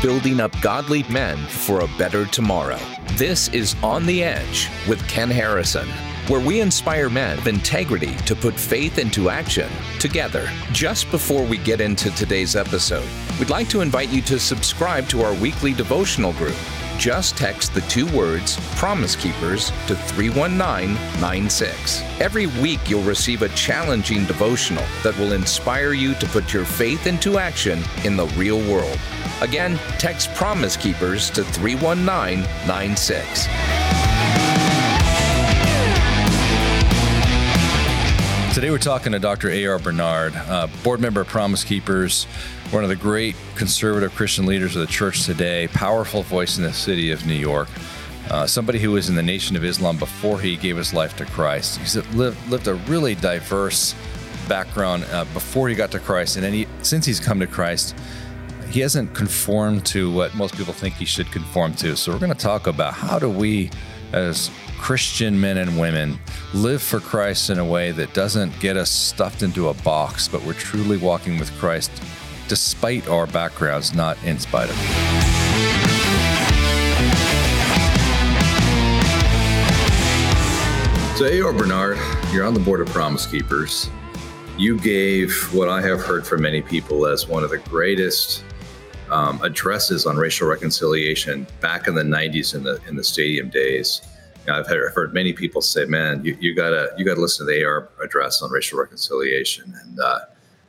building up godly men for a better tomorrow. This is On the Edge with Ken Harrison, where we inspire men of integrity to put faith into action together. Just before we get into today's episode, we'd like to invite you to subscribe to our weekly devotional group just text the two words Promise Keepers to 31996. Every week, you'll receive a challenging devotional that will inspire you to put your faith into action in the real world. Again, text Promise Keepers to 31996. Today we're talking to Dr. A.R. Bernard, uh, board member of Promise Keepers, one of the great conservative Christian leaders of the church today, powerful voice in the city of New York. Uh, somebody who was in the Nation of Islam before he gave his life to Christ. He's lived, lived a really diverse background uh, before he got to Christ, and then he, since he's come to Christ, he hasn't conformed to what most people think he should conform to. So we're going to talk about how do we, as Christian men and women, live for Christ in a way that doesn't get us stuffed into a box, but we're truly walking with Christ despite our backgrounds, not in spite of them. So, A.R. Bernard, you're on the board of Promise Keepers. You gave what I have heard from many people as one of the greatest um, addresses on racial reconciliation back in the 90s in the in the stadium days. I've, heard, many people say, "Man, you, you, gotta you gotta listen to the AR address on racial reconciliation," and uh,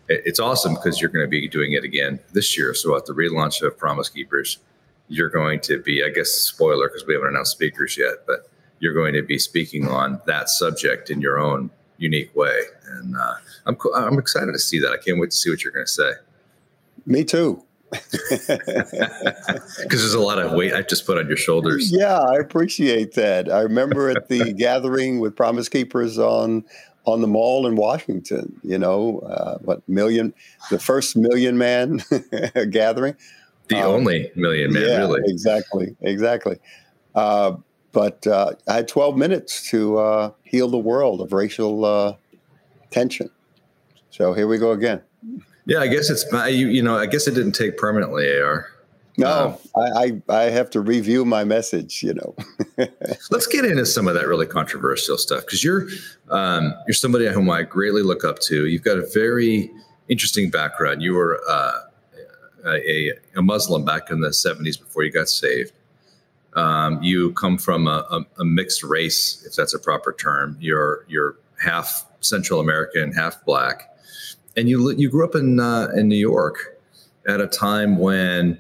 it's awesome because you're going to be doing it again this year. So at the relaunch of Promise Keepers, you're going to be, I guess, spoiler because we haven't announced speakers yet, but you're going to be speaking on that subject in your own unique way. And uh, I'm I'm excited to see that. I can't wait to see what you're going to say. Me too. Because there's a lot of weight I just put on your shoulders. Yeah, I appreciate that. I remember at the gathering with Promise Keepers on on the mall in Washington. You know, uh, what million, the first million man gathering. The um, only million man, yeah, really. Exactly, exactly. Uh, but uh, I had 12 minutes to uh, heal the world of racial uh, tension. So here we go again. Yeah, I guess it's you, you know I guess it didn't take permanently, AR. No, um, I, I, I have to review my message. You know. let's get into some of that really controversial stuff because you're um, you're somebody whom I greatly look up to. You've got a very interesting background. You were uh, a, a Muslim back in the '70s before you got saved. Um, you come from a, a, a, mixed race, if that's a proper term. You're you're half Central American, half black, and you you grew up in uh, in New York at a time when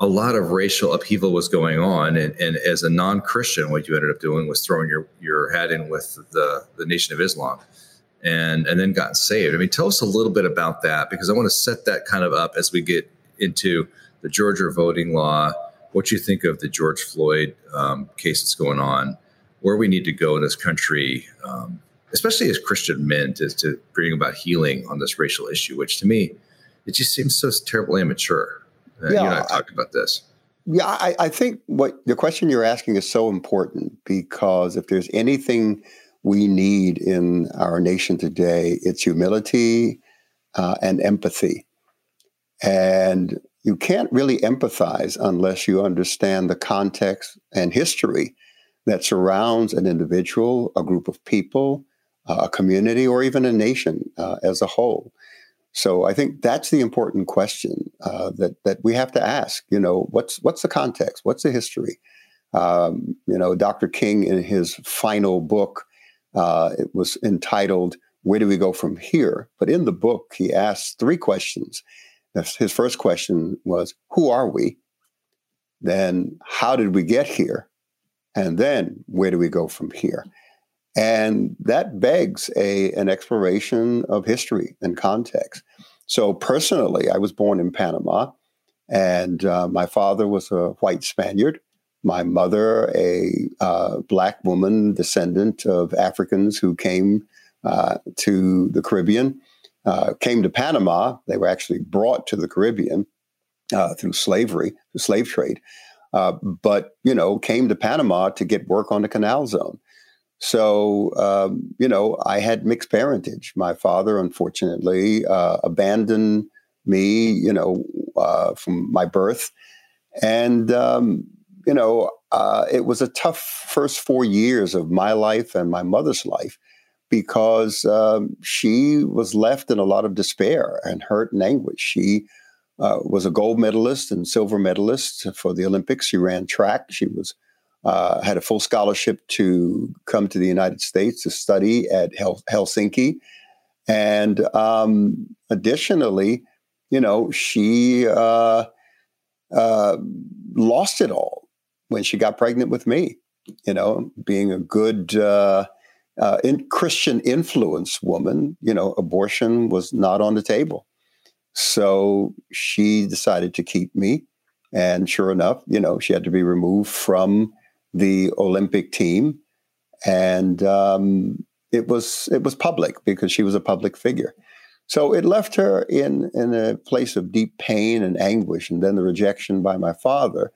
a lot of racial upheaval was going on. And, and, as a non-Christian, what you ended up doing was throwing your, your hat in with the, the Nation of Islam and, and then got saved. I mean, tell us a little bit about that because I want to set that kind of up as we get into the Georgia voting law, what you think of the George Floyd um, case that's going on, where we need to go in this country, um, especially as Christian men, to, to bring about healing on this racial issue, which to me, it just seems so terribly immature. Uh, yeah, you and I talked about this. Yeah, I, I think what the question you're asking is so important because if there's anything we need in our nation today, it's humility uh, and empathy. And you can't really empathize unless you understand the context and history that surrounds an individual, a group of people, a community, or even a nation uh, as a whole. So I think that's the important question uh, that that we have to ask. You know, what's what's the context? What's the history? Um, you know, Dr. King in his final book, uh, it was entitled "Where Do We Go From Here?" But in the book, he asked three questions. His first question was, "Who are we?" Then, how did we get here? And then, where do we go from here? And that begs a, an exploration of history and context. So, personally, I was born in Panama, and uh, my father was a white Spaniard. My mother, a uh, black woman, descendant of Africans who came uh, to the Caribbean, uh, came to Panama. They were actually brought to the Caribbean uh, through slavery, the slave trade, uh, but you know came to Panama to get work on the Canal Zone. So, um, you know, I had mixed parentage. My father, unfortunately, uh, abandoned me, you know, uh, from my birth. And, um, you know, uh, it was a tough first four years of my life and my mother's life because um, she was left in a lot of despair and hurt and anguish. She uh, was a gold medalist and silver medalist for the Olympics. She ran track. She was uh, had a full scholarship to come to the United States to study at Hel- Helsinki, and um, additionally, you know, she uh, uh, lost it all when she got pregnant with me. You know, being a good uh, uh, in Christian influence woman, you know, abortion was not on the table. So she decided to keep me. And sure enough, you know, she had to be removed from the Olympic team. And um, it was it was public because she was a public figure. So it left her in in a place of deep pain and anguish, and then the rejection by my father.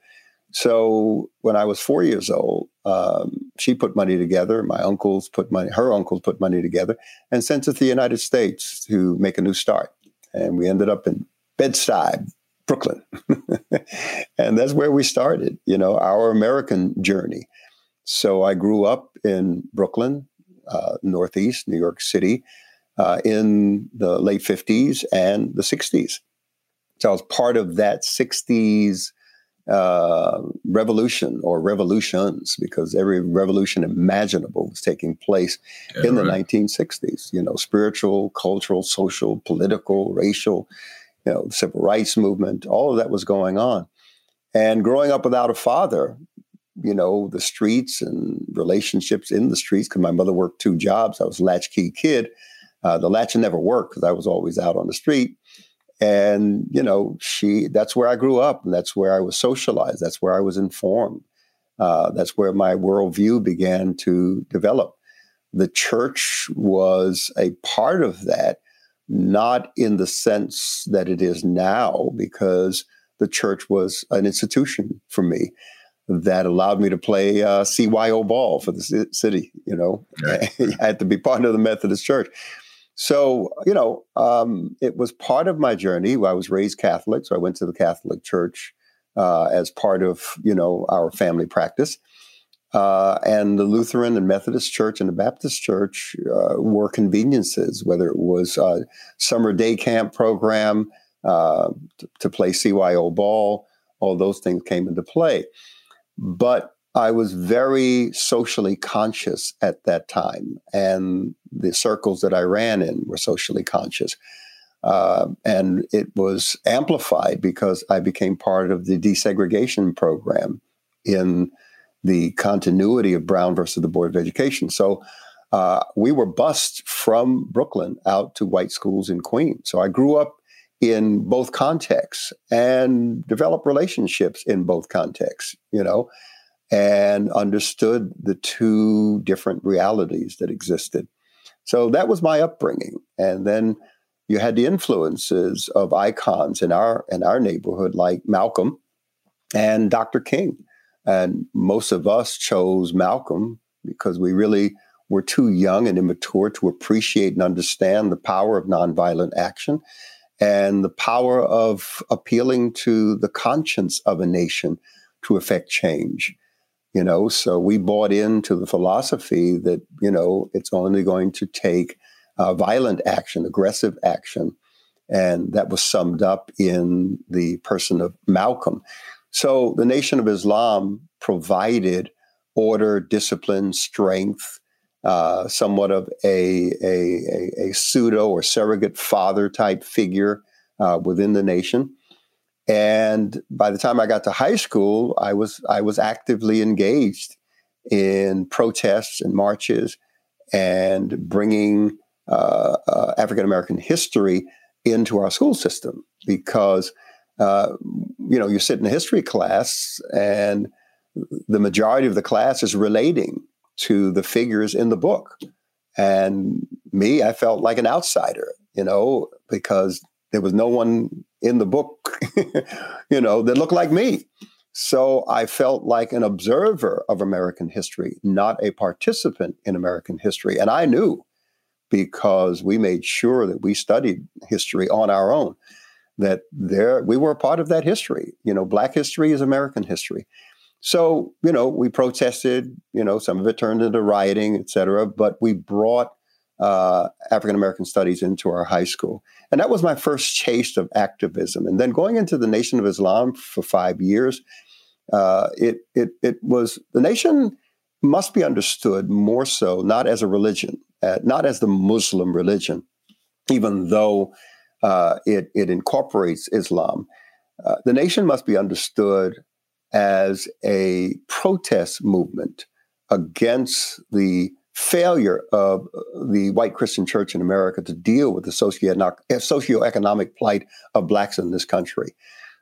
So when I was four years old, um, she put money together. My uncles put money, her uncles put money together, and sent to the United States to make a new start. And we ended up in Bed-Stuy, Brooklyn, and that's where we started. You know, our American journey. So I grew up in Brooklyn, uh, Northeast New York City, uh, in the late '50s and the '60s. So I was part of that '60s uh, revolution or revolutions because every revolution imaginable was taking place yeah, in the 1960s. You know, spiritual, cultural, social, political, racial, you know, civil rights movement, all of that was going on. And growing up without a father, you know, the streets and relationships in the streets, because my mother worked two jobs. I was a latchkey kid. Uh, the latch never worked because I was always out on the street and you know she that's where i grew up and that's where i was socialized that's where i was informed uh, that's where my worldview began to develop the church was a part of that not in the sense that it is now because the church was an institution for me that allowed me to play uh, CYO ball for the city. You know, right. I had to be part of the Methodist Church. So, you know, um, it was part of my journey. I was raised Catholic, so I went to the Catholic Church uh, as part of, you know, our family practice. Uh, and the Lutheran and Methodist Church and the Baptist Church uh, were conveniences, whether it was summer day camp program uh, to, to play CYO ball, all those things came into play. But I was very socially conscious at that time, and the circles that I ran in were socially conscious. Uh, and it was amplified because I became part of the desegregation program in the continuity of Brown versus the Board of Education. So uh, we were bused from Brooklyn out to white schools in Queens. So I grew up in both contexts and developed relationships in both contexts, you know and understood the two different realities that existed. So that was my upbringing. And then you had the influences of icons in our in our neighborhood like Malcolm and Dr. King. And most of us chose Malcolm because we really were too young and immature to appreciate and understand the power of nonviolent action and the power of appealing to the conscience of a nation to effect change you know? So we bought into the philosophy that you know it's only going to take uh, violent action aggressive action and that was summed up in the person of malcolm so the nation of islam provided order discipline strength uh, somewhat of a, a, a, a, pseudo or surrogate father type figure uh, within the nation. And by the time I got to high school, I was I was actively engaged in protests and marches and bringing uh, uh, African American history into our school system because uh, you know you sit in a history class and the majority of the class is relating to the figures in the book and me i felt like an outsider you know because there was no one in the book, you know, that looked like me. So I felt like an observer of American history, not a participant in American history. And I knew because we made sure that we studied history on our own that there we were a part of that history. You know, Black history is American history. So, you know, we protested, you know, some of it turned into rioting, et cetera, but we brought uh, African American studies into our high school. And that was my first taste of activism. And then going into the Nation of Islam for five years, uh, it, it, it was the nation must be understood more so not as a religion, uh, not as the Muslim religion, even though uh, it, it incorporates Islam. Uh, the nation must be understood as a protest movement against the failure of the white Christian church in America to deal with the socioeconomic plight of blacks in this country.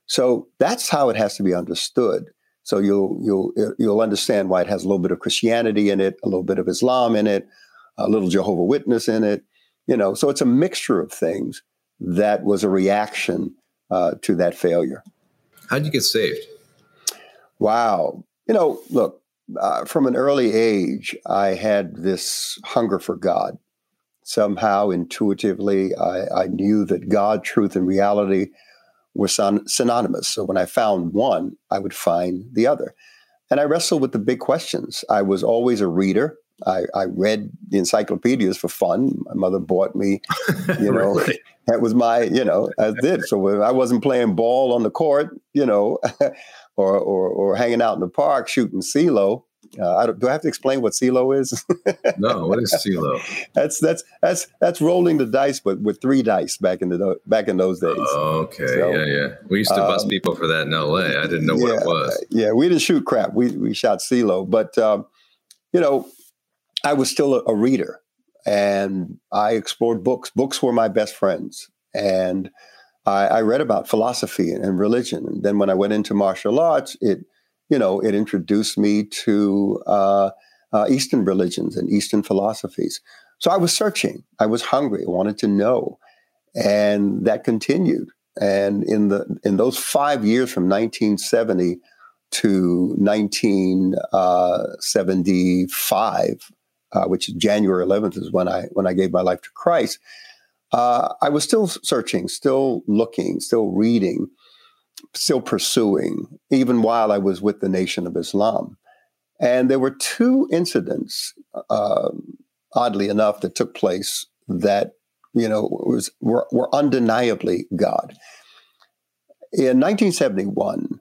So that's how it has to be understood. So you'll you'll you'll understand why it has a little bit of Christianity in it, a little bit of Islam in it, a little Jehovah Witness in it. You know, so it's a mixture of things that was a reaction uh, to that failure. How did you get saved? Wow. You know, look, uh, from an early age, I had this hunger for God. Somehow, intuitively, I, I knew that God, truth, and reality were son- synonymous. So when I found one, I would find the other. And I wrestled with the big questions. I was always a reader. I, I read the encyclopedias for fun. My mother bought me, you know, that was my, you know, I did. So I wasn't playing ball on the court, you know, or, or, or hanging out in the park shooting CeeLo. Uh, I do I have to explain what CeeLo is? no, what is CeeLo? that's that's that's that's rolling the dice, but with three dice back in the back in those days. Oh, okay, so, yeah, yeah. We used to bust um, people for that in L.A. I didn't know yeah, what it was. Yeah, we didn't shoot crap. We we shot CeeLo, but um, you know, I was still a, a reader, and I explored books. Books were my best friends, and I, I read about philosophy and religion. And then when I went into martial arts, it, you know, it introduced me to uh, uh, Eastern religions and Eastern philosophies. So I was searching. I was hungry. I wanted to know, and that continued. And in the in those five years from 1970 to 1975, uh, which January 11th is when I when I gave my life to Christ uh, I was still searching, still looking, still reading, still pursuing, even while I was with the Nation of Islam. And there were two incidents, uh, oddly enough, that took place that you know was were, were undeniably God. In 1971,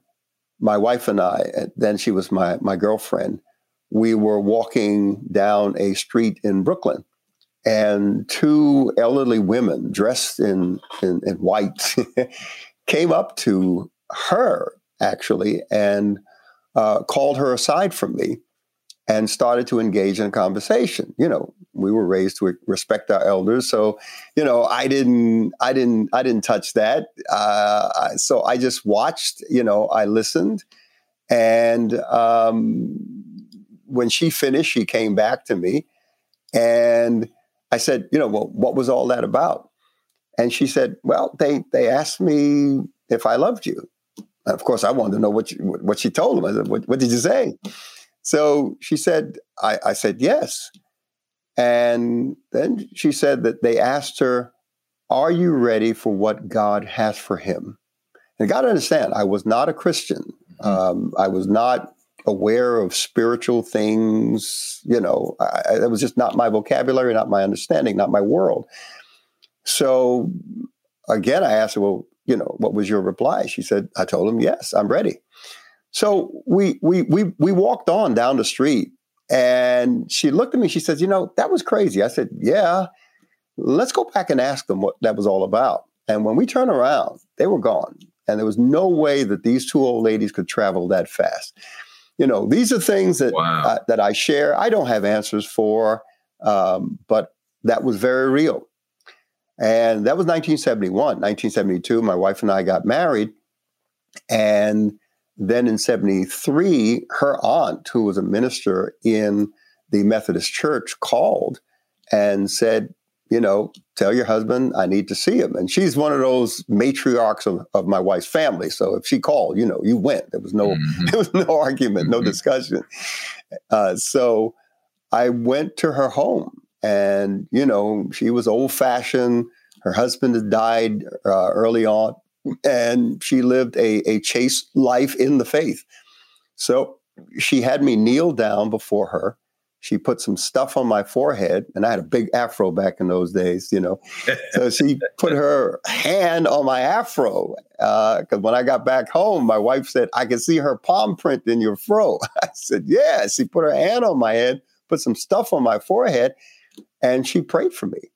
my wife and I, then she was my my girlfriend, we were walking down a street in Brooklyn and two elderly women dressed in, in, in white came up to her actually and uh, called her aside from me and started to engage in a conversation. You know, we were raised to respect our elders, so you know, I didn't, I didn't, I didn't touch that. Uh, so I just watched. You know, I listened, and um, when she finished, she came back to me, and I said, you know, well, what was all that about? And she said, well, they they asked me if I loved you. And of course, I wanted to know what you, what she told them. I said, what, what did you say? So she said, I, I said yes. And then she said that they asked her, Are you ready for what God has for him? And God understand, I was not a Christian. Mm-hmm. Um, I was not aware of spiritual things. You know, I, was just not my vocabulary, not my understanding, not my world. So again, I asked her, well, you know, what was your reply? She said, I told him, yes, I'm ready. So we we we we walked on down the street and she looked at me, she says, you know, that was crazy. I said, yeah, let's go back and ask them what that was all about. And when we turned around, they were gone. And there was no way that these two old ladies could travel that fast you know, these are things that wow. uh, that I share. I don't have answers for, um, but that was very real. And that was 1971. 1972, my wife and I got married. And then in 73, her aunt, who was a minister in the Methodist Church, called and said, you know, tell your husband I need to see him. And she's one of those matriarchs of, of my wife's family. So if she called, you know, you went. There was no mm-hmm. there was no argument, no mm-hmm. discussion. Uh, so I went to her home, and you know, she was old fashioned. Her husband had died uh, early on, and she lived a, a chaste life in the faith. So she had me kneel down before her. She put some stuff on my forehead, and I had a big afro back in those days, you know. so she put her hand on my afro. Because uh, when I got back home, my wife said, I can see her palm print in your fro. I said, Yeah. She put her hand on my head, put some stuff on my forehead, and she prayed for me.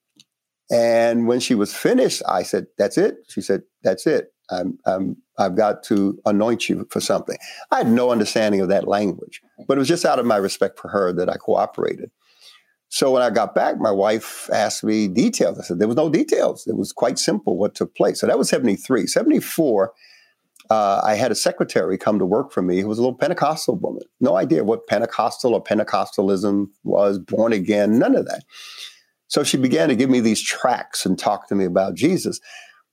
And when she was finished, I said, That's it. She said, That's it. I'm, I'm, I've got to anoint you for something. I had no understanding of that language, but it was just out of my respect for her that I cooperated. So when I got back, my wife asked me details. I said, there was no details. It was quite simple what took place. So that was 73. 74, uh, I had a secretary come to work for me who was a little Pentecostal woman. No idea what Pentecostal or Pentecostalism was, born again, none of that. So she began to give me these tracts and talk to me about Jesus.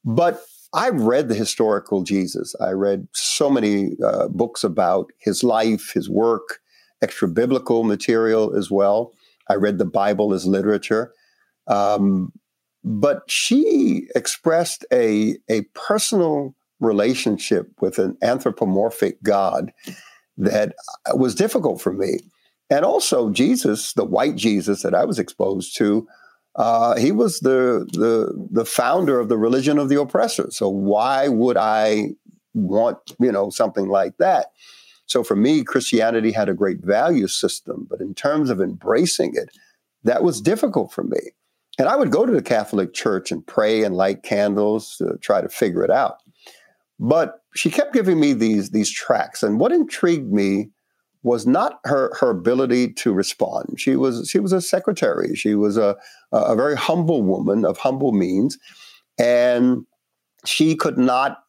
But I read the historical Jesus. I read so many uh, books about his life, his work, extra biblical material as well. I read the Bible as literature. Um, but she expressed a, a personal relationship with an anthropomorphic God that was difficult for me. And also, Jesus, the white Jesus that I was exposed to, uh, he was the, the the founder of the religion of the oppressor. So why would I want you know something like that? So for me, Christianity had a great value system, but in terms of embracing it, that was difficult for me. And I would go to the Catholic Church and pray and light candles to try to figure it out. But she kept giving me these these tracts, and what intrigued me was not her her ability to respond. She was she was a secretary. She was a a very humble woman of humble means, and she could not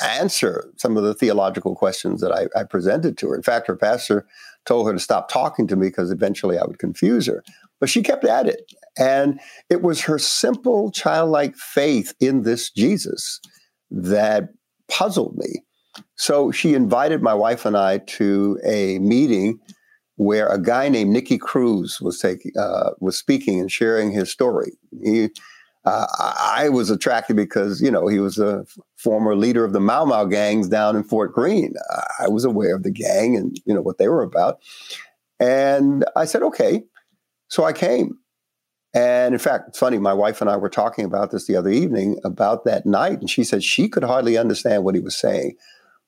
answer some of the theological questions that I, I presented to her. In fact, her pastor told her to stop talking to me because eventually I would confuse her. But she kept at it, and it was her simple childlike faith in this Jesus that puzzled me so she invited my wife and I to a meeting where a guy named Nicky Cruz was taking uh, was speaking and sharing his story. He, uh, I was attracted because you know he was a former leader of the Mau Mau gangs down in Fort Greene. I was aware of the gang and you know what they were about, and I said okay. So I came, and in fact, it's funny. My wife and I were talking about this the other evening about that night, and she said she could hardly understand what he was saying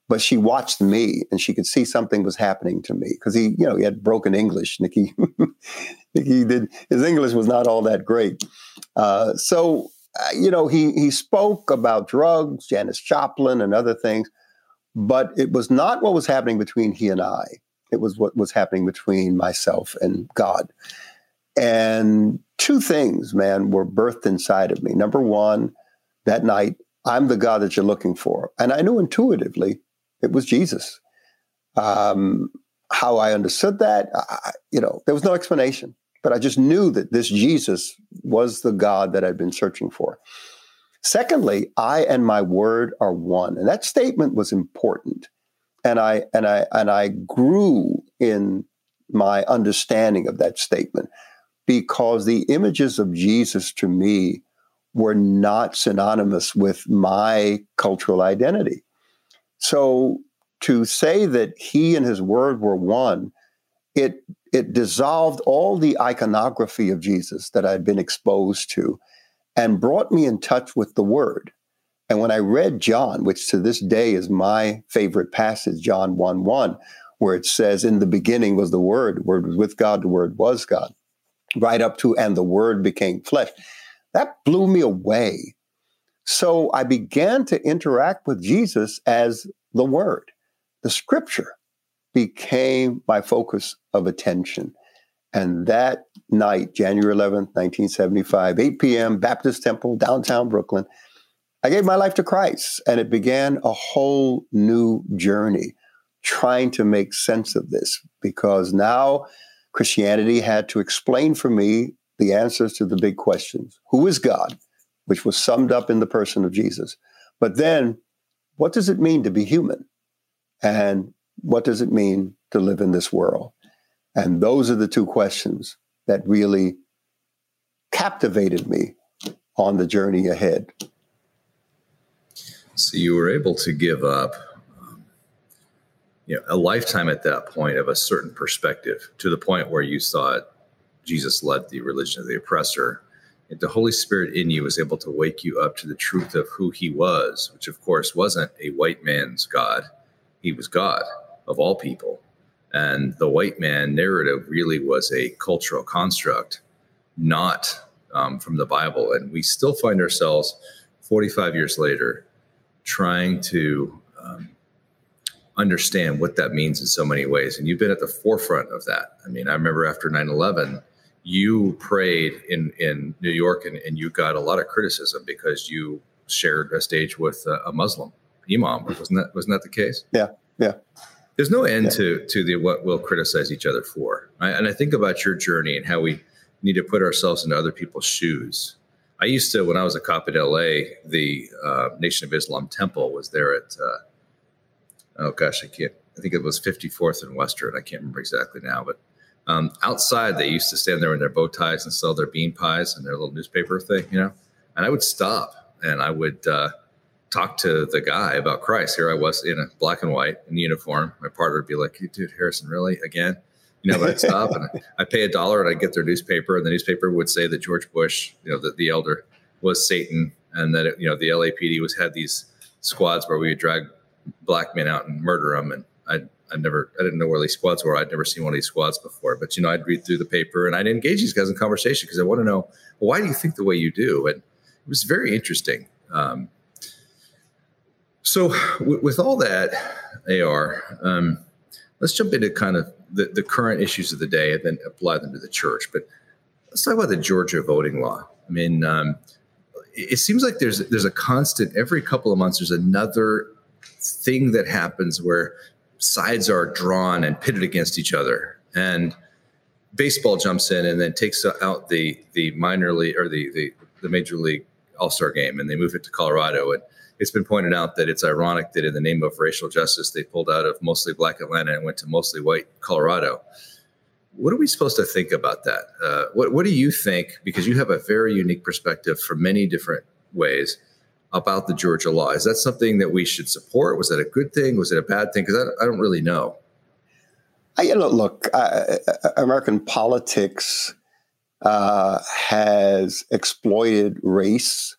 but she watched me and she could see something was happening to me because he, you know, he had broken English. Nicky, Nicky did his English was not all that great. Uh, so, uh, you know, he he spoke about drugs, Janis Joplin, and other things, but it was not what was happening between he and I. It was what was happening between myself and God. And two things, man, were birthed inside of me. Number one, that night, I'm the God that you're looking for. And I knew intuitively it was Jesus. Um, how I understood that, I, you know, there was no explanation, but I just knew that this Jesus was the God that I'd been searching for. Secondly, I and my word are one, and that statement was important, and I and I and I grew in my understanding of that statement because the images of Jesus to me were not synonymous with my cultural identity. So to say that he and his word were one, it it dissolved all the iconography of Jesus that I'd been exposed to and brought me in touch with the word. And when I read John, which to this day is my favorite passage, John 1 1, where it says, In the beginning was the Word, Word was with God, the Word was God, right up to, and the Word became flesh. That blew me away so I began to interact with Jesus as the Word. The Scripture became my focus of attention. And that night, January 11th, 1975, 8 p.m., Baptist Temple, downtown Brooklyn, I gave my life to Christ. And it began a whole new journey trying to make sense of this because now Christianity had to explain for me the answers to the big questions Who is God? Which was summed up in the person of Jesus. But then, what does it mean to be human? And what does it mean to live in this world? And those are the two questions that really captivated me on the journey ahead. So you were able to give up um, you know, a lifetime at that point of a certain perspective to the point where you thought Jesus led the religion of the oppressor. The Holy Spirit in you was able to wake you up to the truth of who he was, which of course wasn't a white man's God. He was God of all people. And the white man narrative really was a cultural construct, not um, from the Bible. And we still find ourselves 45 years later trying to um, understand what that means in so many ways. And you've been at the forefront of that. I mean, I remember after 9 11, you prayed in, in New York and, and you got a lot of criticism because you shared a stage with a, a Muslim imam. Wasn't that, wasn't that the case? Yeah. Yeah. There's no end yeah. to, to the what we'll criticize each other for. Right? And I think about your journey and how we need to put ourselves into other people's shoes. I used to, when I was a cop in LA, the uh, Nation of Islam Temple was there at, uh, oh gosh, I can't, I think it was 54th and Western. I can't remember exactly now, but um, outside they used to stand there in their bow ties and sell their bean pies and their little newspaper thing, you know. And I would stop and I would uh, talk to the guy about Christ. Here I was in a black and white in uniform. My partner would be like, hey, "Dude, Harrison, really again?" You know, but I'd stop and I'd pay a dollar and I'd get their newspaper, and the newspaper would say that George Bush, you know, the, the elder, was Satan, and that it, you know the LAPD was had these squads where we would drag black men out and murder them. And I I never I didn't know where these squads were. I'd never seen one of these squads before. But you know, I'd read through the paper and I'd engage these guys in conversation because I want to know well, why do you think the way you do? And it was very interesting. Um, so w- with all that, AR. Um, let's jump into kind of the, the current issues of the day and then apply them to the church. But let's talk about the Georgia voting law. I mean, um, it, it seems like there's there's a constant every couple of months. There's another thing that happens where sides are drawn and pitted against each other, and baseball jumps in and then takes out the the minor league or the the, the major league all star game, and they move it to Colorado and it's been pointed out that it's ironic that in the name of racial justice, they pulled out of mostly black Atlanta and went to mostly white Colorado. What are we supposed to think about that? Uh, what, what do you think? Because you have a very unique perspective from many different ways about the Georgia law. Is that something that we should support? Was that a good thing? Was it a bad thing? Because I, I, don't really know. I, you know, look, uh, American politics uh, has exploited race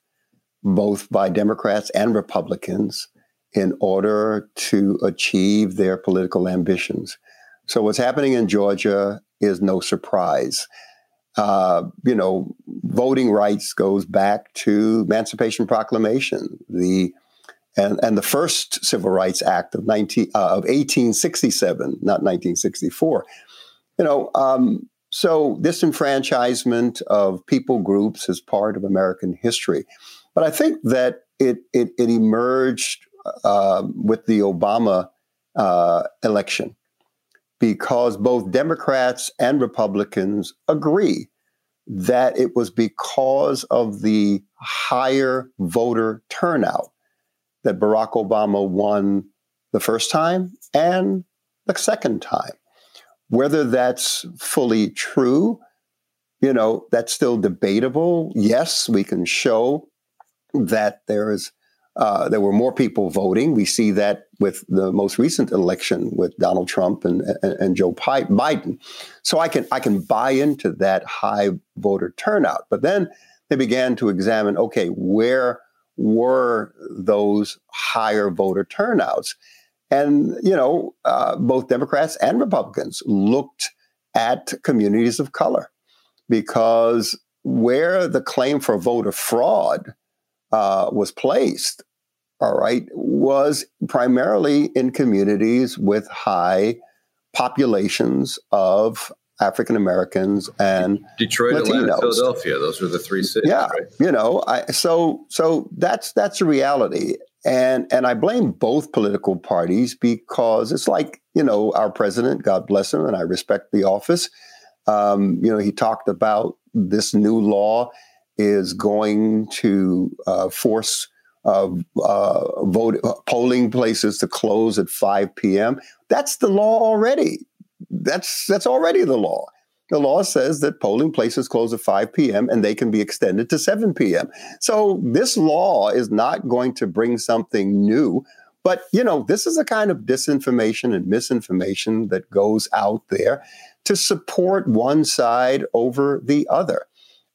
both by Democrats and Republicans in order to achieve their political ambitions. So, what's happening in Georgia is no surprise. Uh, you know, voting rights goes back to Emancipation Proclamation, the and, and the first Civil Rights Act of 19 uh, of 1867, not 1964. You know, um, so disenfranchisement of people groups is part of American history. But I think that it it, it emerged uh, with the Obama uh, election because both Democrats and Republicans agree that it was because of the higher voter turnout that Barack Obama won the first time and the second time. Whether that's fully true, you know, that's still debatable. Yes, we can show that there is uh, there were more people voting. We see that with the most recent election with Donald Trump and, and, and, Joe Biden. So I can I can buy into that high voter turnout. But then they began to examine, okay, where were those higher voter turnouts? And you know, uh, both Democrats and Republicans looked at communities of color because where the claim for voter fraud uh, was placed, all right, was primarily in communities with high populations of African Americans and Detroit, Latinos. Atlanta, Philadelphia. Those were the three cities. Yeah, right? you know, I, so so that's that's a reality, and and I blame both political parties because it's like you know our president, God bless him, and I respect the office. Um, you know, he talked about this new law is going to uh, force uh, uh, vote polling places to close at 5 p.m. That's the law already. That's that's already the law. the law says that polling places close at 5 p.m. and they can be extended to 7 p.m. So this law is not going to bring something new. But, you know, this is a kind of disinformation and misinformation that goes out there to support one side over the other.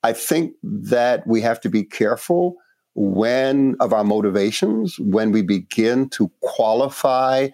I think that we have to be careful when of our motivations when we begin to qualify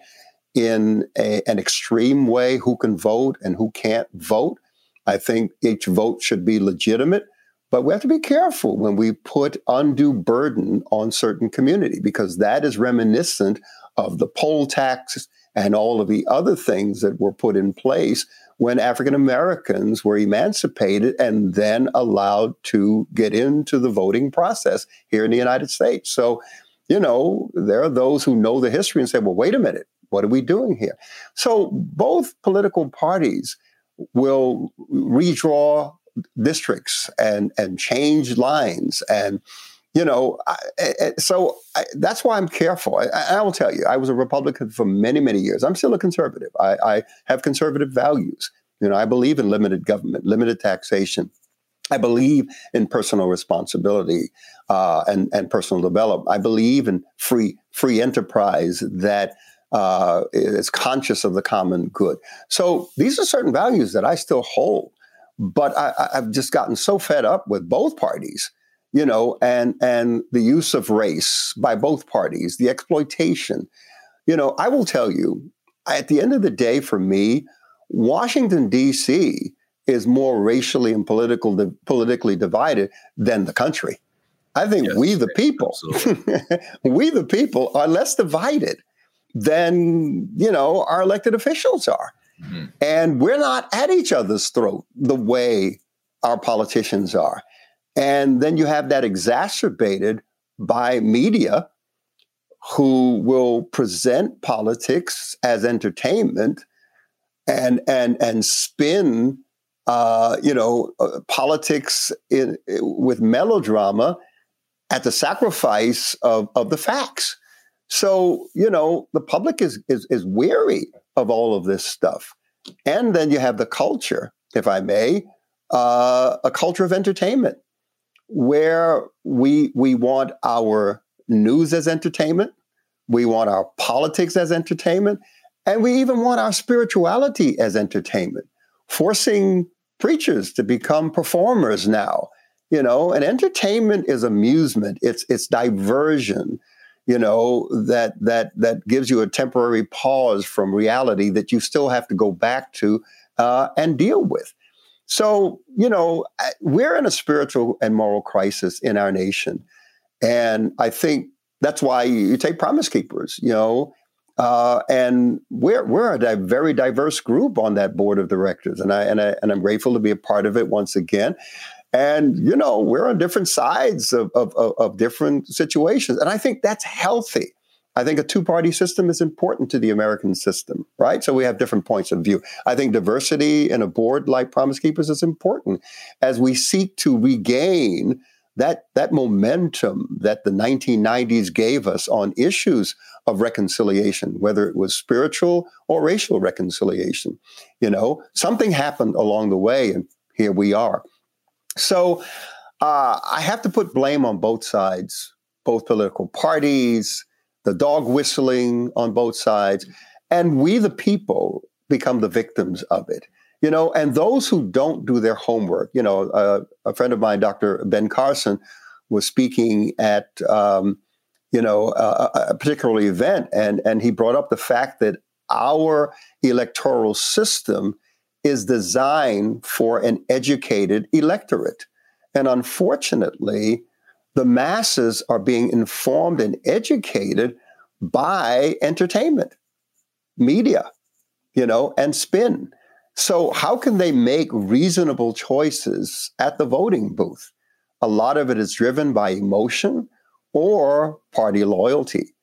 in a, an extreme way who can vote and who can't vote. I think each vote should be legitimate, but we have to be careful when we put undue burden on certain community because that is reminiscent of the poll tax and all of the other things that were put in place when African Americans were emancipated and then allowed to get into the voting process here in the United States. So, you know, there are those who know the history and say, well, wait a minute, what are we doing here? So both political parties will redraw districts and and change lines and you know I, so I, that's why i'm careful. I, I, will tell you i was a republican for many many years. I'm still a conservative. I, I have conservative values. You know i believe in limited government limited taxation. I believe in personal responsibility uh, and and personal development. I believe in free free enterprise that uh, is conscious of the common good. So these are certain values that I still hold, but I, have just gotten so fed up with both parties, you know, and and the use of race by both parties, the exploitation. You know, I will tell you, at the end of the day, for me, Washington D.C. is more racially and political politically divided than the country. I think yes, we the people, we the people are less divided than you know our elected officials are. Mm-hmm. And we're not at each other's throat the way our politicians are. And then you have that exacerbated by media who will present politics as entertainment and and and spin uh, you know uh, politics in, with melodrama at the sacrifice of, of the facts. So, you know, the public is, is, is weary of all of this stuff. And then you have the culture, if I may, uh, a culture of entertainment where we, we want our news as entertainment, we want our politics as entertainment, and we even want our spirituality as entertainment, forcing preachers to become performers now. You know, and entertainment is amusement, it's, it's diversion you know that that that gives you a temporary pause from reality that you still have to go back to uh, and deal with so you know we're in a spiritual and moral crisis in our nation and i think that's why you take promise keepers you know uh, and we're we're a di- very diverse group on that board of directors, and I and I and I'm grateful to be a part of it once again. And, you know, we're on different sides of, of, of different situations. And I think that's healthy. I think a two party system is important to the American system, right? So we have different points of view. I think diversity in a board like Promise Keepers is important as we seek to regain that, that momentum that the 1990s gave us on issues of reconciliation, whether it was spiritual or racial reconciliation. You know, something happened along the way, and here we are. So uh, I have to put blame on both sides, both political parties, the dog whistling on both sides, and we, the people, become the victims of it. You know, and those who don't do their homework, you know, uh, a friend of mine, Dr. Ben Carson, was speaking at, um, you know, a, a particular event, and and he brought up the fact that our electoral system is designed for an educated electorate. And unfortunately, the masses are being informed and educated by entertainment, media, you know, and spin. So, how can they make reasonable choices at the voting booth? A lot of it is driven by emotion or party loyalty,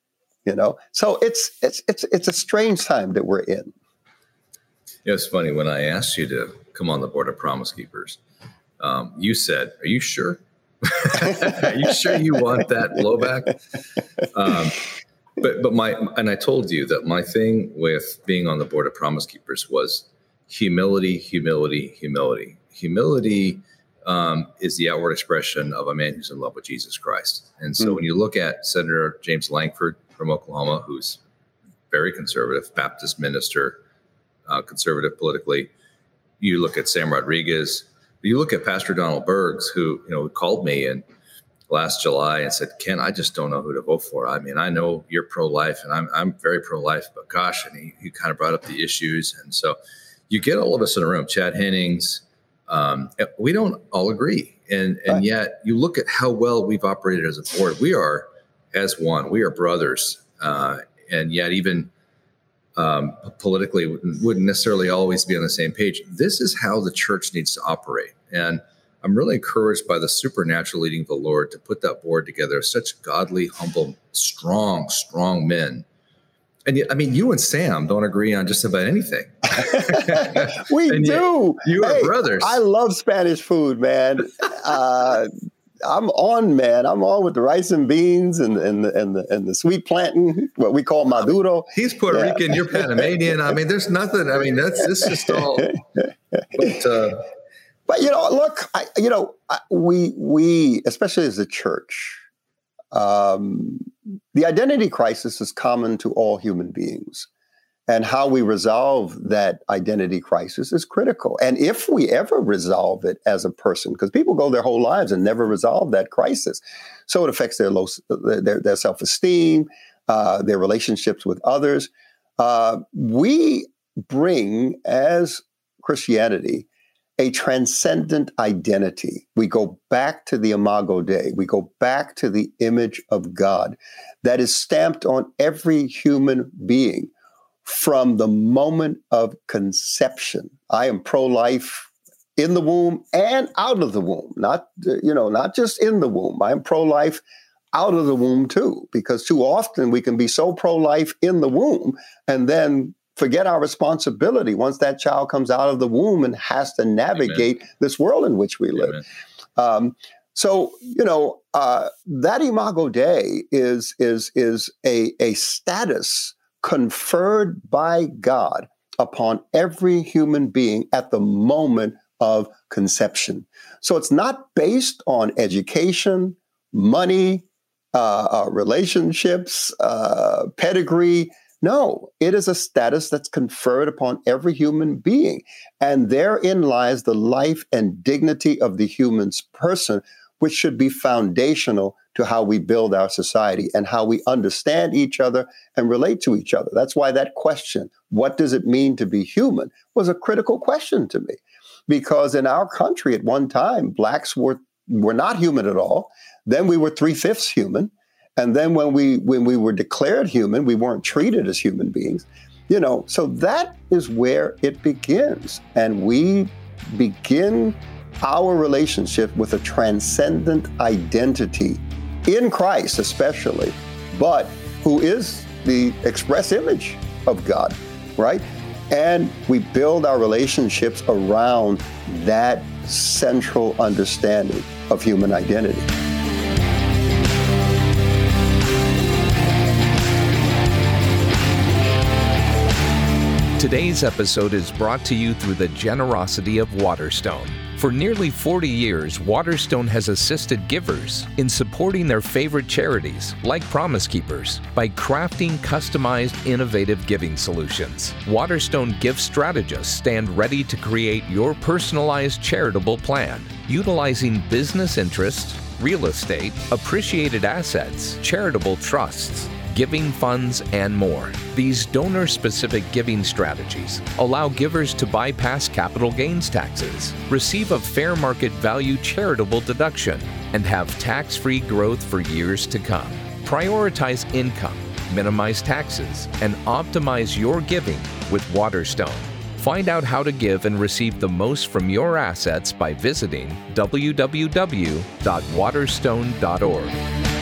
you know. So it's it's it's it's a strange time that we're in. Yeah, it's funny when I asked you to come on the board of Promise Keepers, um, you said, "Are you sure? Are you sure you want that blowback?" Um, but but my and I told you that my thing with being on the board of Promise Keepers was humility, humility, humility. Humility um, is the outward expression of a man who's in love with Jesus Christ. And so mm. when you look at Senator James Lankford from Oklahoma, who's very conservative, Baptist minister, uh, conservative politically, you look at Sam Rodriguez, you look at Pastor Donald Bergs, who you know called me and last July and said, "Ken, I just don't know who to vote for. I mean, I know you're pro-life, and I'm I'm very pro-life, but gosh," and he, he kind of brought up the issues, and so you get all of us in a room. Chad Hennings, um, we don't all agree, and and yet you look at how well we've operated as a board. We are as one. We are brothers, uh, and yet even um, politically wouldn't necessarily always be on the same page. This is how the church needs to operate, and I'm really encouraged by the supernatural leading of the Lord to put that board together. Such godly, humble, strong, strong men. And I mean, you and Sam don't agree on just about anything. we do. You, are hey, brothers. I love Spanish food, man. Uh, I'm on, man. I'm on with the rice and beans and and the and the, and the sweet plantain, what we call maduro. He's Puerto yeah. Rican. You're Panamanian. I mean, there's nothing. I mean, that's this just all. But uh, but you know, look, I, you know, we we especially as a church, um, the identity crisis is common to all human beings, and how we resolve that identity crisis is critical. And if we ever resolve it as a person, because people go their whole lives and never resolve that crisis, so it affects their low, their, their self esteem, uh, their relationships with others. Uh, we bring as Christianity a transcendent identity. We go back to the Imago Dei. We go back to the image of God that is stamped on every human being from the moment of conception. I am pro-life in the womb and out of the womb. Not you know, not just in the womb. I am pro-life out of the womb too because too often we can be so pro-life in the womb and then forget our responsibility once that child comes out of the womb and has to navigate Amen. this world in which we live. Um, so you know uh, that imago dei is is is a a status conferred by God upon every human being at the moment of conception. So it's not based on education, money, uh, uh, relationships, uh, pedigree. No, it is a status that's conferred upon every human being. And therein lies the life and dignity of the human's person, which should be foundational to how we build our society and how we understand each other and relate to each other. That's why that question, what does it mean to be human, was a critical question to me. Because in our country at one time, blacks were, were not human at all. Then we were three fifths human. And then when we when we were declared human, we weren't treated as human beings. You know, so that is where it begins. And we begin our relationship with a transcendent identity in Christ, especially, but who is the express image of God, right? And we build our relationships around that central understanding of human identity. Today's episode is brought to you through the generosity of Waterstone. For nearly 40 years, Waterstone has assisted givers in supporting their favorite charities, like Promise Keepers, by crafting customized, innovative giving solutions. Waterstone gift strategists stand ready to create your personalized charitable plan, utilizing business interests, real estate, appreciated assets, charitable trusts, giving funds, and more. These donor specific giving strategies allow givers to bypass capital gains taxes, receive a fair market value charitable deduction, and have tax free growth for years to come. Prioritize income, minimize taxes, and optimize your giving with Waterstone. Find out how to give and receive the most from your assets by visiting www.waterstone.org.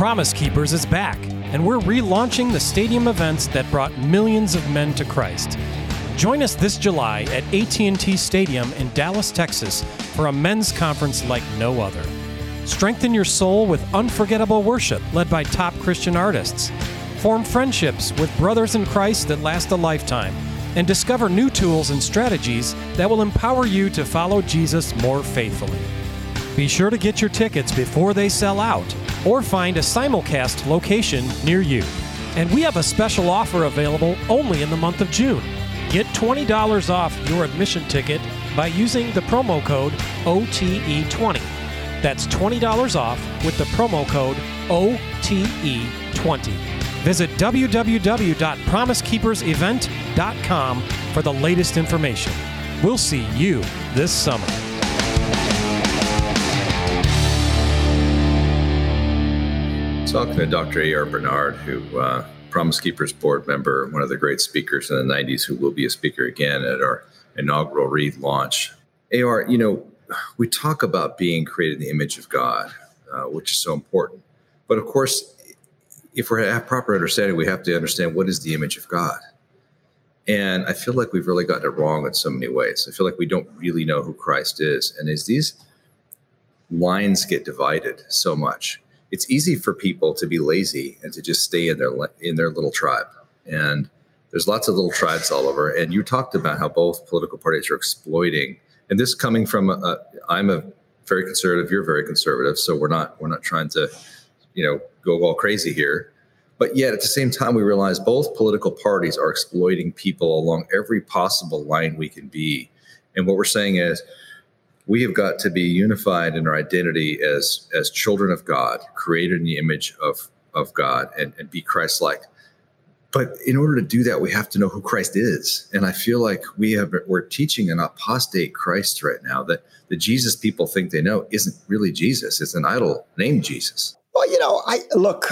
Promise Keepers is back, and we're relaunching the stadium events that brought millions of men to Christ. Join us this July at AT&T Stadium in Dallas, Texas for a men's conference like no other. Strengthen your soul with unforgettable worship led by top Christian artists. Form friendships with brothers in Christ that last a lifetime. And discover new tools and strategies that will empower you to follow Jesus more faithfully. Be sure to get your tickets before they sell out or find a simulcast location near you. And we have a special offer available only in the month of June. Get $20 off your admission ticket by using the promo code OTE20. That's $20 off with the promo code OTE20. Visit www.promisekeepersevent.com for the latest information. We'll see you this summer. Talking to Dr. A.R. Bernard, who uh, Promise Keepers board member, one of the great speakers in the 90s, who will be a speaker again at our inaugural relaunch. AR, you know, we talk about being created in the image of God, uh, which is so important. But of course, if we have proper understanding, we have to understand what is the image of God. And I feel like we've really gotten it wrong in so many ways. I feel like we don't really know who Christ is. And as these lines get divided so much, it's easy for people to be lazy and to just stay in their in their little tribe. And there's lots of little tribes all over. And you talked about how both political parties are exploiting. And this coming from I'm a very conservative. You're very conservative. So we're not we're not trying to, you know, go all crazy here. But yet at the same time, we realize both political parties are exploiting people along every possible line we can be. And what we're saying is we have got to be unified in our identity as as children of God, created in the image of of God, and, and be Christ-like. But in order to do that, we have to know who Christ is. And I feel like we have we're teaching an apostate Christ right now that the Jesus people think they know isn't really Jesus. It's an idol named Jesus. Well, you know, I look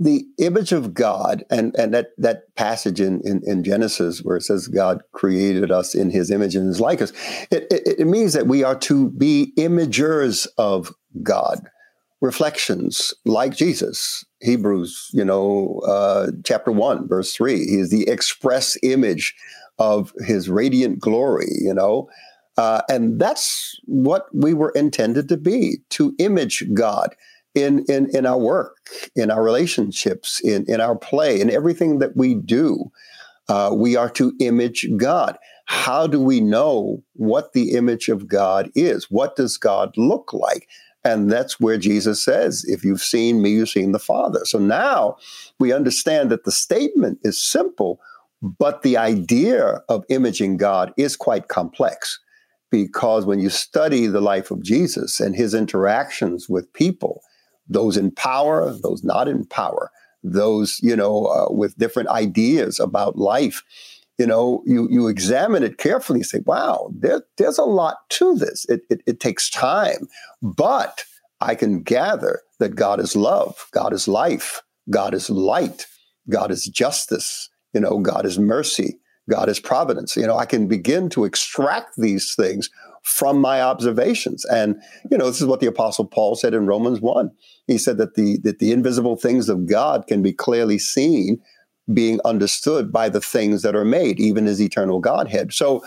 the image of God, and and that that passage in, in, in Genesis where it says God created us in His image and His likeness. It, it, it means that we are to be imagers of God, reflections like Jesus. Hebrews, you know, uh, chapter one, verse three. He is the express image of His radiant glory. You know. Uh, and that's what we were intended to be to image God in in in our work, in our relationships, in in our play, in everything that we do. Uh, we are to image God. How do we know what the image of God is? What does God look like? And that's where Jesus says, If you've seen me, you've seen the Father. So now we understand that the statement is simple, but the idea of imaging God is quite complex because when you study the life of Jesus and his interactions with people, those in power, those not in power, those you know uh, with different ideas about life. You know, you you examine it carefully. and say, "Wow, there, there's a lot to this. It, it, it takes time, but I can gather that God is love, God is life, God is light, God is justice. You know, God is mercy, God is providence. You know, I can begin to extract these things from my observations. And, you know, this is what the apostle Paul said in Romans 1. He said that the that the invisible things of God can be clearly seen being understood by the things that are made, even his eternal Godhead. So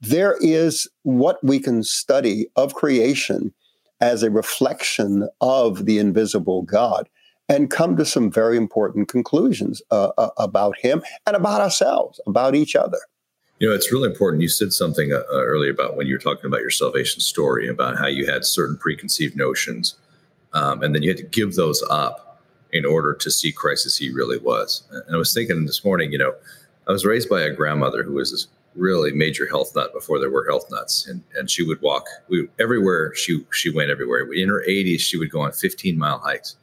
there is what we can study of creation as a reflection of the invisible God and come to some very important conclusions uh, uh about him and about ourselves, about each other. You know, it's really important. You said something uh, uh, earlier about when you were talking about your salvation story, about how you had certain preconceived notions, um, and then you had to give those up in order to see Christ as he really was. And I was thinking this morning, you know, I was raised by a grandmother who was this really major health nut before there were health nuts, and and she would walk we, everywhere. She she went everywhere. In her 80s, she would go on 15 mile hikes.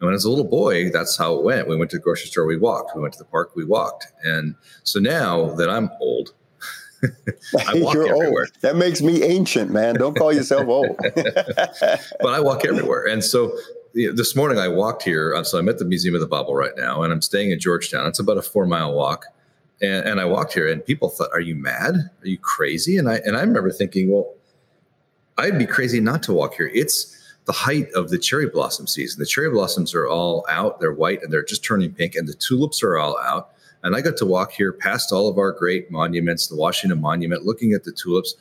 And when I was a little boy, that's how it went. We went to the grocery store, we walked. We went to the park, we walked. And so now that I'm old, I walk You're everywhere. Old. That makes me ancient, man. Don't call yourself old. but I walk everywhere. And so you know, this morning I walked here. So I'm at the Museum of the Bible right now, and I'm staying in Georgetown. It's about a four mile walk. And, and I walked here, and people thought, "Are you mad? Are you crazy?" And I and I remember thinking, "Well, I'd be crazy not to walk here. It's the height of the cherry blossom season. The cherry blossoms are all out, they're white and they're just turning pink, and the tulips are all out. And I got to walk here past all of our great monuments, the Washington Monument, looking at the tulips.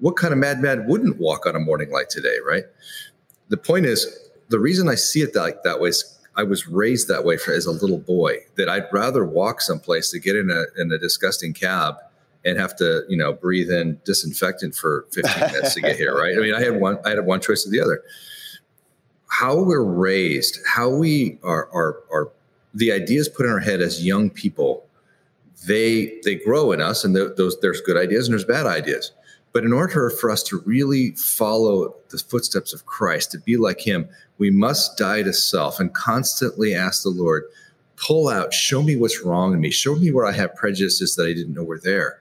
What kind of madman wouldn't walk on a morning like today, right? the point is, the reason I see it that, that way is I was raised that way for, as a little boy. That I'd rather walk someplace to get in a in a disgusting cab and have to you know breathe in disinfectant for 15 minutes to get here. Right? I mean, I had one I had one choice or the other. How we're raised, how we are are are the ideas put in our head as young people they they grow in us and those there's good ideas and there's bad ideas but in order for us to really follow the footsteps of Christ, to be like him, we must die to self and constantly ask the Lord, pull out, show me what's wrong in me, show me where I have prejudices that I didn't know were there.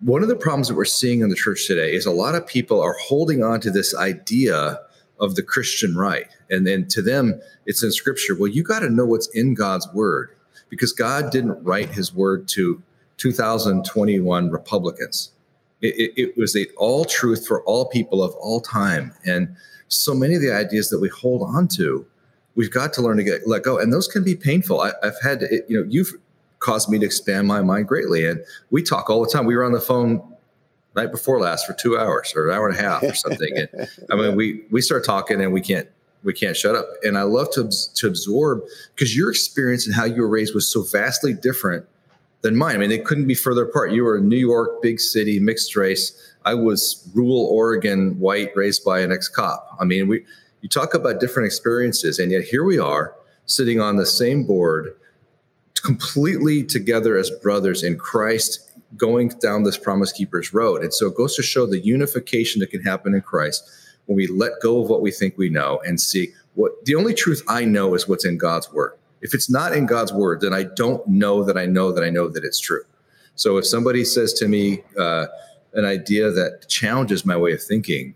One of the problems that we're seeing in the church today is a lot of people are holding on to this idea of the Christian right. And then to them, it's in scripture. Well, you got to know what's in God's word because God didn't write his word to 2021 Republicans. It, it, was the all truth for all people of all time. And so many of the ideas that we hold on to, we've got to learn to get let go. And those can be painful. I, have had, to, you know, you've caused me to expand my mind greatly. And we talk all the time. We were on the phone night before last for two hours or an hour and a half or something. and I mean, we we start talking and we can't we can't shut up. And I love to to absorb because your experience and how you were raised was so vastly different than mine. I mean, they couldn't be further apart. You were in New York, big city, mixed race. I was rural Oregon, white, raised by an ex-cop. I mean, we you talk about different experiences, and yet here we are sitting on the same board, completely together as brothers in Christ, going down this Promise Keepers road. And so it goes to show the unification that can happen in Christ when we let go of what we think we know and see what the only truth I know is what's in God's word. If it's not in God's word, then I don't know that I know that I know that it's true. So if somebody says to me uh, an idea that challenges my way of thinking,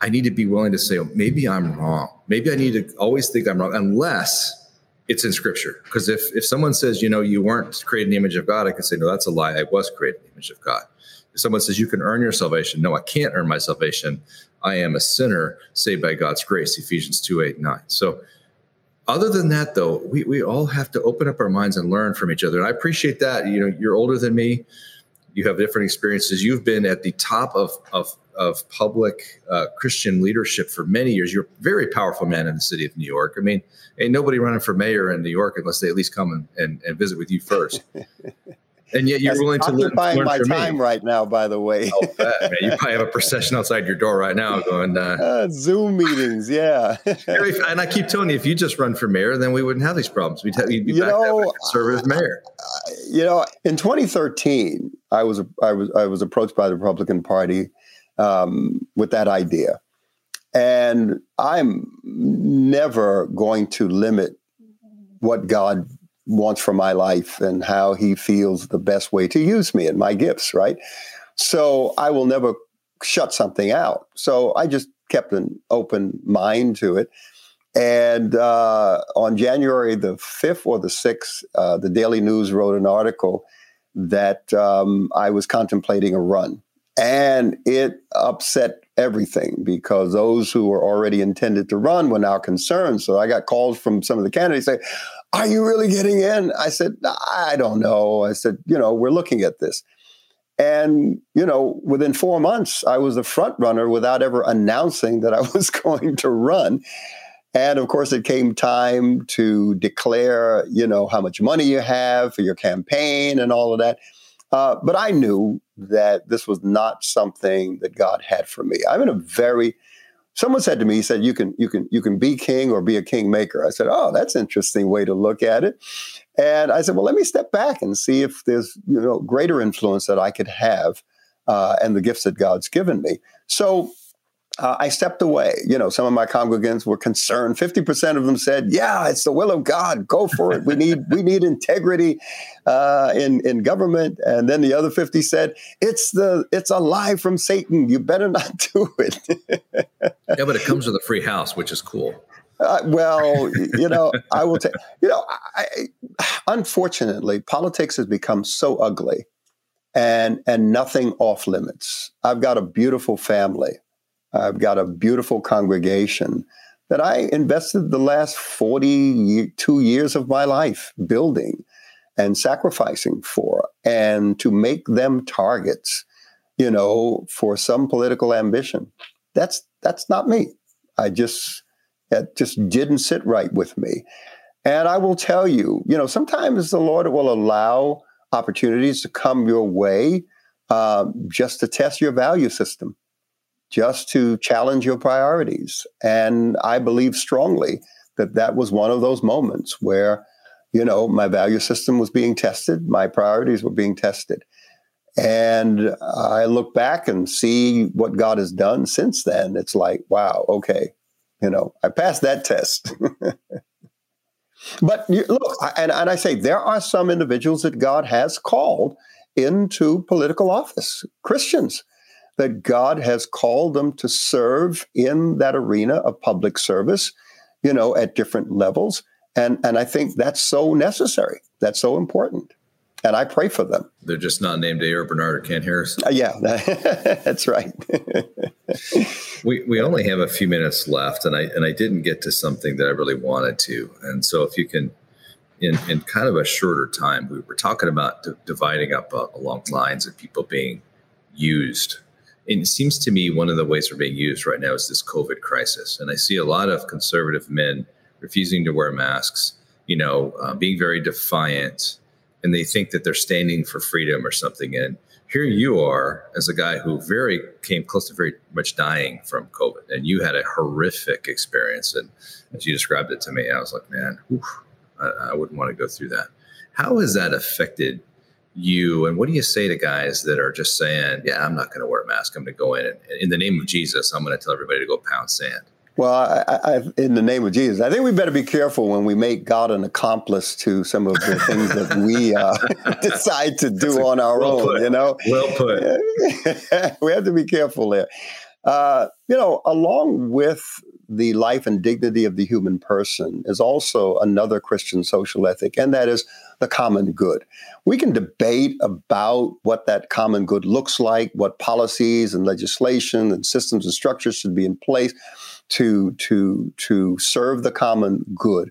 I need to be willing to say, oh, maybe I'm wrong. Maybe I need to always think I'm wrong, unless it's in scripture. Because if, if someone says, you know, you weren't created in the image of God, I can say, no, that's a lie. I was created in the image of God. If someone says you can earn your salvation, no, I can't earn my salvation. I am a sinner saved by God's grace, Ephesians 2, 8, 9. So other than that though we, we all have to open up our minds and learn from each other and i appreciate that you know you're older than me you have different experiences you've been at the top of of, of public uh, christian leadership for many years you're a very powerful man in the city of new york i mean ain't nobody running for mayor in new york unless they at least come and, and, and visit with you first and yet you're willing to learn, learn my time me. right now. By the way, oh, man. you probably have a procession outside your door right now going uh, uh, Zoom meetings. Yeah, and I keep telling you, if you just run for mayor, then we wouldn't have these problems. We'd, have, you'd be you back know, to a conservative mayor. you know, in 2013, I was I was I was approached by the Republican Party um, with that idea, and I'm never going to limit what God wants for my life and how he feels the best way to use me and my gifts, right? So I will never shut something out. So I just kept an open mind to it. And uh, on January the 5th or the 6th, uh, the Daily News wrote an article that um, I was contemplating a run. And it upset everything because those who were already intended to run were now concerned. So I got calls from some of the candidates saying, Are you really getting in? I said, I don't know. I said, You know, we're looking at this. And, you know, within four months, I was the front runner without ever announcing that I was going to run. And of course, it came time to declare, you know, how much money you have for your campaign and all of that. Uh, but I knew that this was not something that God had for me. I'm in a very someone said to me, he said, you can you can you can be king or be a kingmaker. I said, Oh, that's interesting way to look at it. And I said, Well, let me step back and see if there's you know greater influence that I could have uh, and the gifts that God's given me. So uh, I stepped away. You know, some of my congregants were concerned. Fifty percent of them said, "Yeah, it's the will of God. Go for it. We need we need integrity uh, in in government." And then the other fifty said, "It's the it's a lie from Satan. You better not do it." yeah, but it comes with a free house, which is cool. Uh, well, you know, I will take. You know, I, unfortunately, politics has become so ugly, and and nothing off limits. I've got a beautiful family. I've got a beautiful congregation that I invested the last 42 years of my life building and sacrificing for. And to make them targets, you know, for some political ambition, that's that's not me. I just, it just didn't sit right with me. And I will tell you, you know, sometimes the Lord will allow opportunities to come your way um, just to test your value system, just to challenge your priorities. And I believe strongly that that was one of those moments where, you know, my value system was being tested, my priorities were being tested. And I look back and see what God has done since then. It's like, wow, okay, you know, I passed that test. but look, and, and I say there are some individuals that God has called into political office, Christians, that God has called them to serve in that arena of public service, you know, at different levels. And, and I think that's so necessary. That's so important and I pray for them. They're just not named A.R. Bernard or Ken Harrison. Uh, yeah, that's right. we we only have a few minutes left, and I and I didn't get to something that I really wanted to, and so if you can. In, in kind of a shorter time, we were talking about d- dividing up uh, along lines of people being used. It seems to me one of the ways we're being used right now is this COVID crisis. And I see a lot of conservative men refusing to wear masks, you know, uh, being very defiant, and they think that they're standing for freedom or something. And here you are as a guy who very came close to very much dying from COVID, and you had a horrific experience. And as you described it to me, I was like, man, whew, I, I wouldn't want to go through that. How has that affected you? And what do you say to guys that are just saying, yeah, I'm not going to wear a mask. I'm going to go in and in the name of Jesus, I'm going to tell everybody to go pound sand. Well, I, I, in the name of Jesus, I think we better be careful when we make God an accomplice to some of the things that we uh, decide to do on our well own. Put. You know, well put. we have to be careful there. Uh, you know, along with the life and dignity of the human person is also another Christian social ethic, and that is the common good. We can debate about what that common good looks like, what policies and legislation and systems and structures should be in place to to to serve the common good.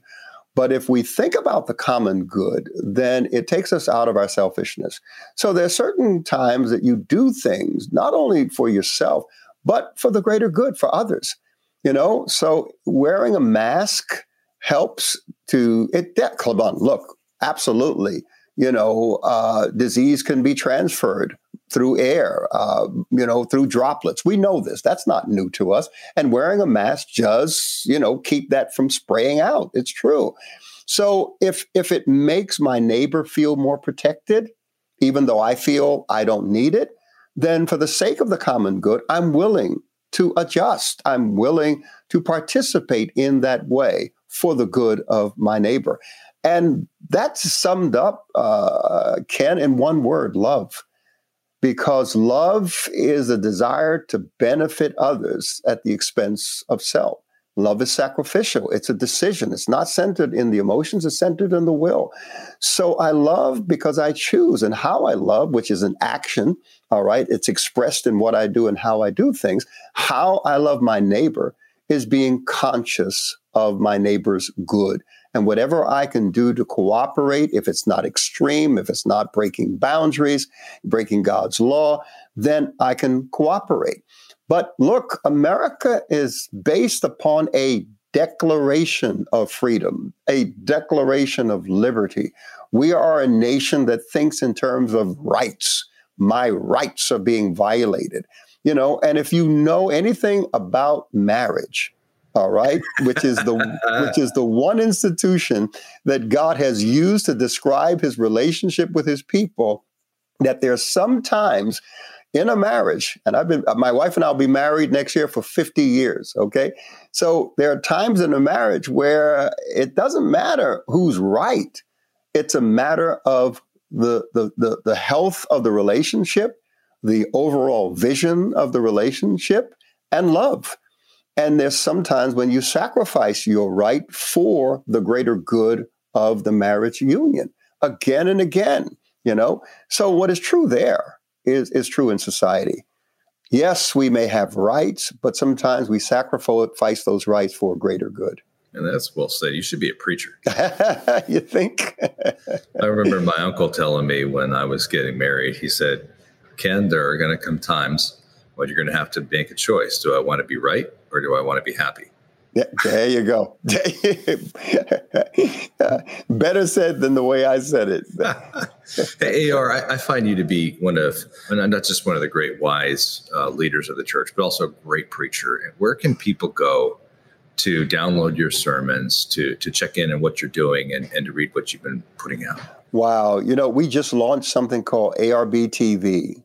But if we think about the common good, then it takes us out of our selfishness. So there are certain times that you do things not only for yourself, but for the greater good for others. You know, so wearing a mask helps to it. That, on, look, absolutely. You know, uh, disease can be transferred through air, uh, you know, through droplets. We know this. That's not new to us. And wearing a mask does, you know, keep that from spraying out. It's true. So if if it makes my neighbor feel more protected, even though I feel I don't need it, then for the sake of the common good, I'm willing to adjust. I'm willing to participate in that way for the good of my neighbor. And that's summed up, uh, Ken, in one word love because love is a desire to benefit others at the expense of self. Love is sacrificial. It's a decision. It's not centered in the emotions, it's centered in the will. So I love because I choose, and how I love, which is an action, all right? It's expressed in what I do and how I do things. How I love my neighbor is being conscious of my neighbor's good and whatever I can do to cooperate, if it's not extreme, if it's not breaking boundaries, breaking God's law, then I can cooperate. But look, America is based upon a declaration of freedom, a declaration of liberty. We are a nation that thinks in terms of rights. My rights are being violated. You know, and if you know anything about marriage, all right which is the which is the one institution that god has used to describe his relationship with his people that there's sometimes in a marriage and i've been my wife and i'll be married next year for 50 years okay so there are times in a marriage where it doesn't matter who's right it's a matter of the the the, the health of the relationship the overall vision of the relationship and love and there's sometimes when you sacrifice your right for the greater good of the marriage union again and again, you know? So what is true there is, is true in society. Yes, we may have rights, but sometimes we sacrifice those rights for a greater good. And that's well said. You should be a preacher. you think? I remember my uncle telling me when I was getting married, he said, Ken, there are going to come times when you're going to have to make a choice. Do I want to be right or do I want to be happy? Yeah, there you go. Better said than the way I said it. hey, AR, I, I, find you to be one of, and not just one of the great wise uh, leaders of the church, but also a great preacher. And where can people go to download your sermons, to to check in on what you're doing, and, and to read what you've been putting out? Wow, you know, we just launched something called ARB TV,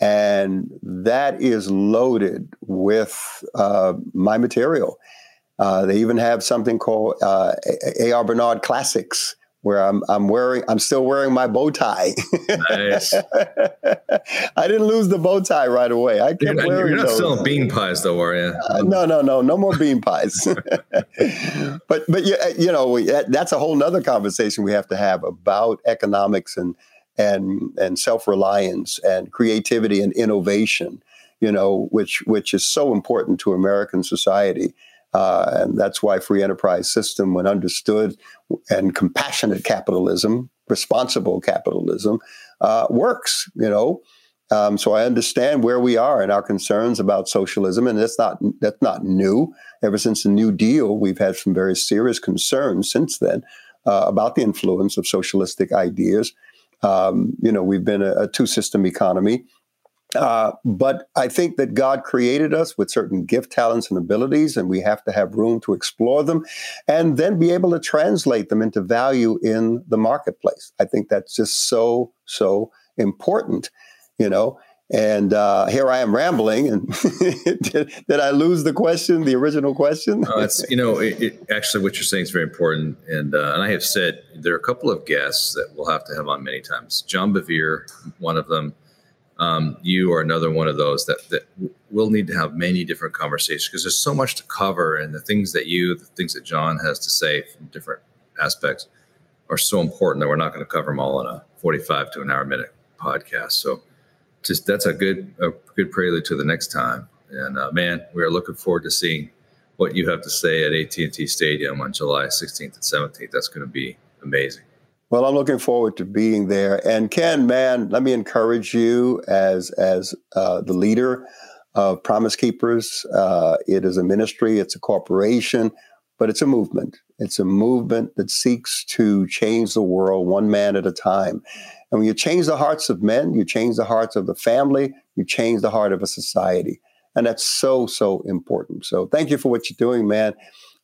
and that is loaded with uh, my material. Uh, they even have something called uh, A.R. Bernard Classics, where I'm I'm wearing I'm still wearing my bow tie. Nice. I didn't lose the bow tie right away. I kept you're not, wearing You're not those. selling bean pies though, are you? Uh, no, no, no, no more bean pies. but but you, you know that's a whole nother conversation we have to have about economics and and and self reliance and creativity and innovation. You know, which which is so important to American society. Uh, and that's why free enterprise system, when understood, and compassionate capitalism, responsible capitalism, uh, works. You know, um, so I understand where we are and our concerns about socialism, and that's not that's not new. Ever since the New Deal, we've had some very serious concerns since then uh, about the influence of socialistic ideas. Um, you know, we've been a, a two-system economy. Uh, but I think that God created us with certain gift, talents, and abilities, and we have to have room to explore them and then be able to translate them into value in the marketplace. I think that's just so, so important, you know. And uh, here I am rambling. And did, did, I lose the question, the original question? uh, it's, you know, it, it, actually, what you're saying is very important. And, uh, and I have said there are a couple of guests that we'll have to have on many times. John Bevere, one of them um, you are another one of those that that we'll need to have many different conversations because there's so much to cover, and the things that you, the things that John has to say from different aspects are so important that we're not going to cover them all in a 45 to an hour minute podcast. So, just that's a good a good prelude to the next time. And uh, man, we are looking forward to seeing what you have to say at AT&T Stadium on July 16th and 17th. That's going to be amazing. Well, I'm looking forward to being there. And Ken, man, let me encourage you as as uh, the leader of Promise Keepers. Uh, it is a ministry, it's a corporation, but it's a movement. It's a movement that seeks to change the world one man at a time. And when you change the hearts of men, you change the hearts of the family, you change the heart of a society. And that's so, so important. So thank you for what you're doing, man.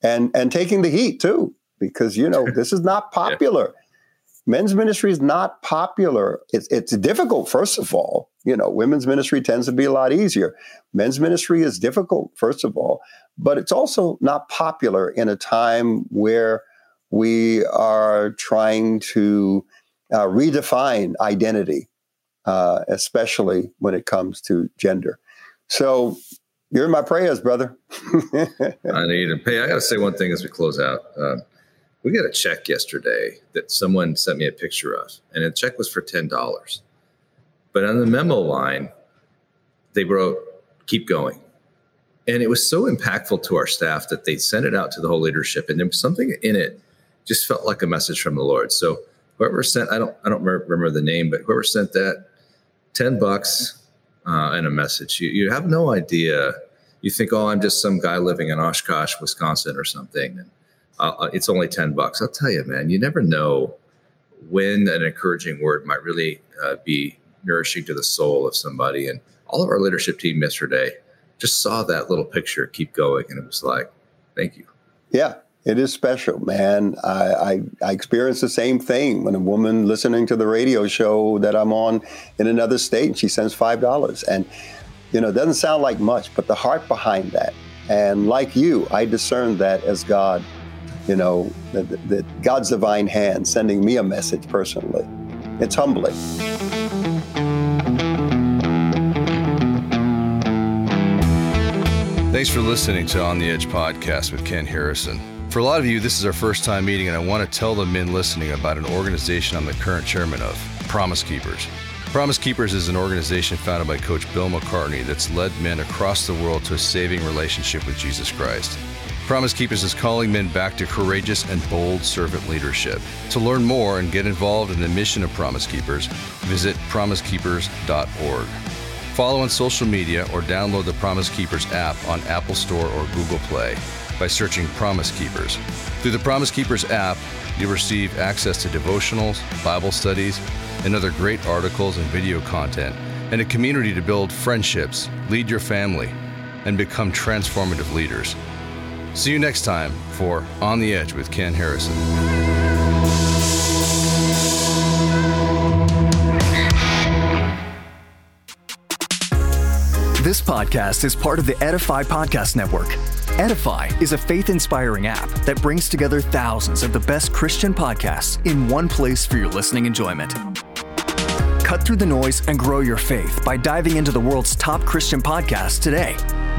And and taking the heat too, because you know, this is not popular. yeah men's ministry is not popular. It's, it's difficult, first of all. You know, women's ministry tends to be a lot easier. Men's ministry is difficult, first of all, but it's also not popular in a time where we are trying to uh, redefine identity, uh, especially when it comes to gender. So you're in my prayers, brother. I need to pay. I got to say one thing as we close out. Uh, we got a check yesterday that someone sent me a picture of, and the check was for ten dollars. But on the memo line, they wrote, "Keep going," and it was so impactful to our staff that they sent it out to the whole leadership, and there was something in it just felt like a message from the Lord. So whoever sent, I don't, I don't remember the name, but whoever sent that, ten bucks uh, and a message. You, you have no idea. You think, oh, I'm just some guy living in Oshkosh, Wisconsin, or something. And, uh, it's only 10 bucks. I'll tell you, man, you never know when an encouraging word might really uh, be nourishing to the soul of somebody. And all of our leadership team yesterday just saw that little picture keep going. And it was like, thank you. Yeah, it is special, man. I, I, I experienced the same thing when a woman listening to the radio show that I'm on in another state, and she sends $5. And, you know, it doesn't sound like much, but the heart behind that. And like you, I discern that as God you know, that, that God's divine hand sending me a message personally. It's humbling. Thanks for listening to On the Edge podcast with Ken Harrison. For a lot of you, this is our first time meeting, and I want to tell the men listening about an organization I'm the current chairman of Promise Keepers. Promise Keepers is an organization founded by Coach Bill McCartney that's led men across the world to a saving relationship with Jesus Christ. Promise Keepers is calling men back to courageous and bold servant leadership. To learn more and get involved in the mission of Promise Keepers, visit promisekeepers.org. Follow on social media or download the Promise Keepers app on Apple Store or Google Play by searching Promise Keepers. Through the Promise Keepers app, you'll receive access to devotionals, Bible studies, and other great articles and video content, and a community to build friendships, lead your family, and become transformative leaders. See you next time for On the Edge with Ken Harrison. This podcast is part of the Edify Podcast Network. Edify is a faith inspiring app that brings together thousands of the best Christian podcasts in one place for your listening enjoyment. Cut through the noise and grow your faith by diving into the world's top Christian podcasts today.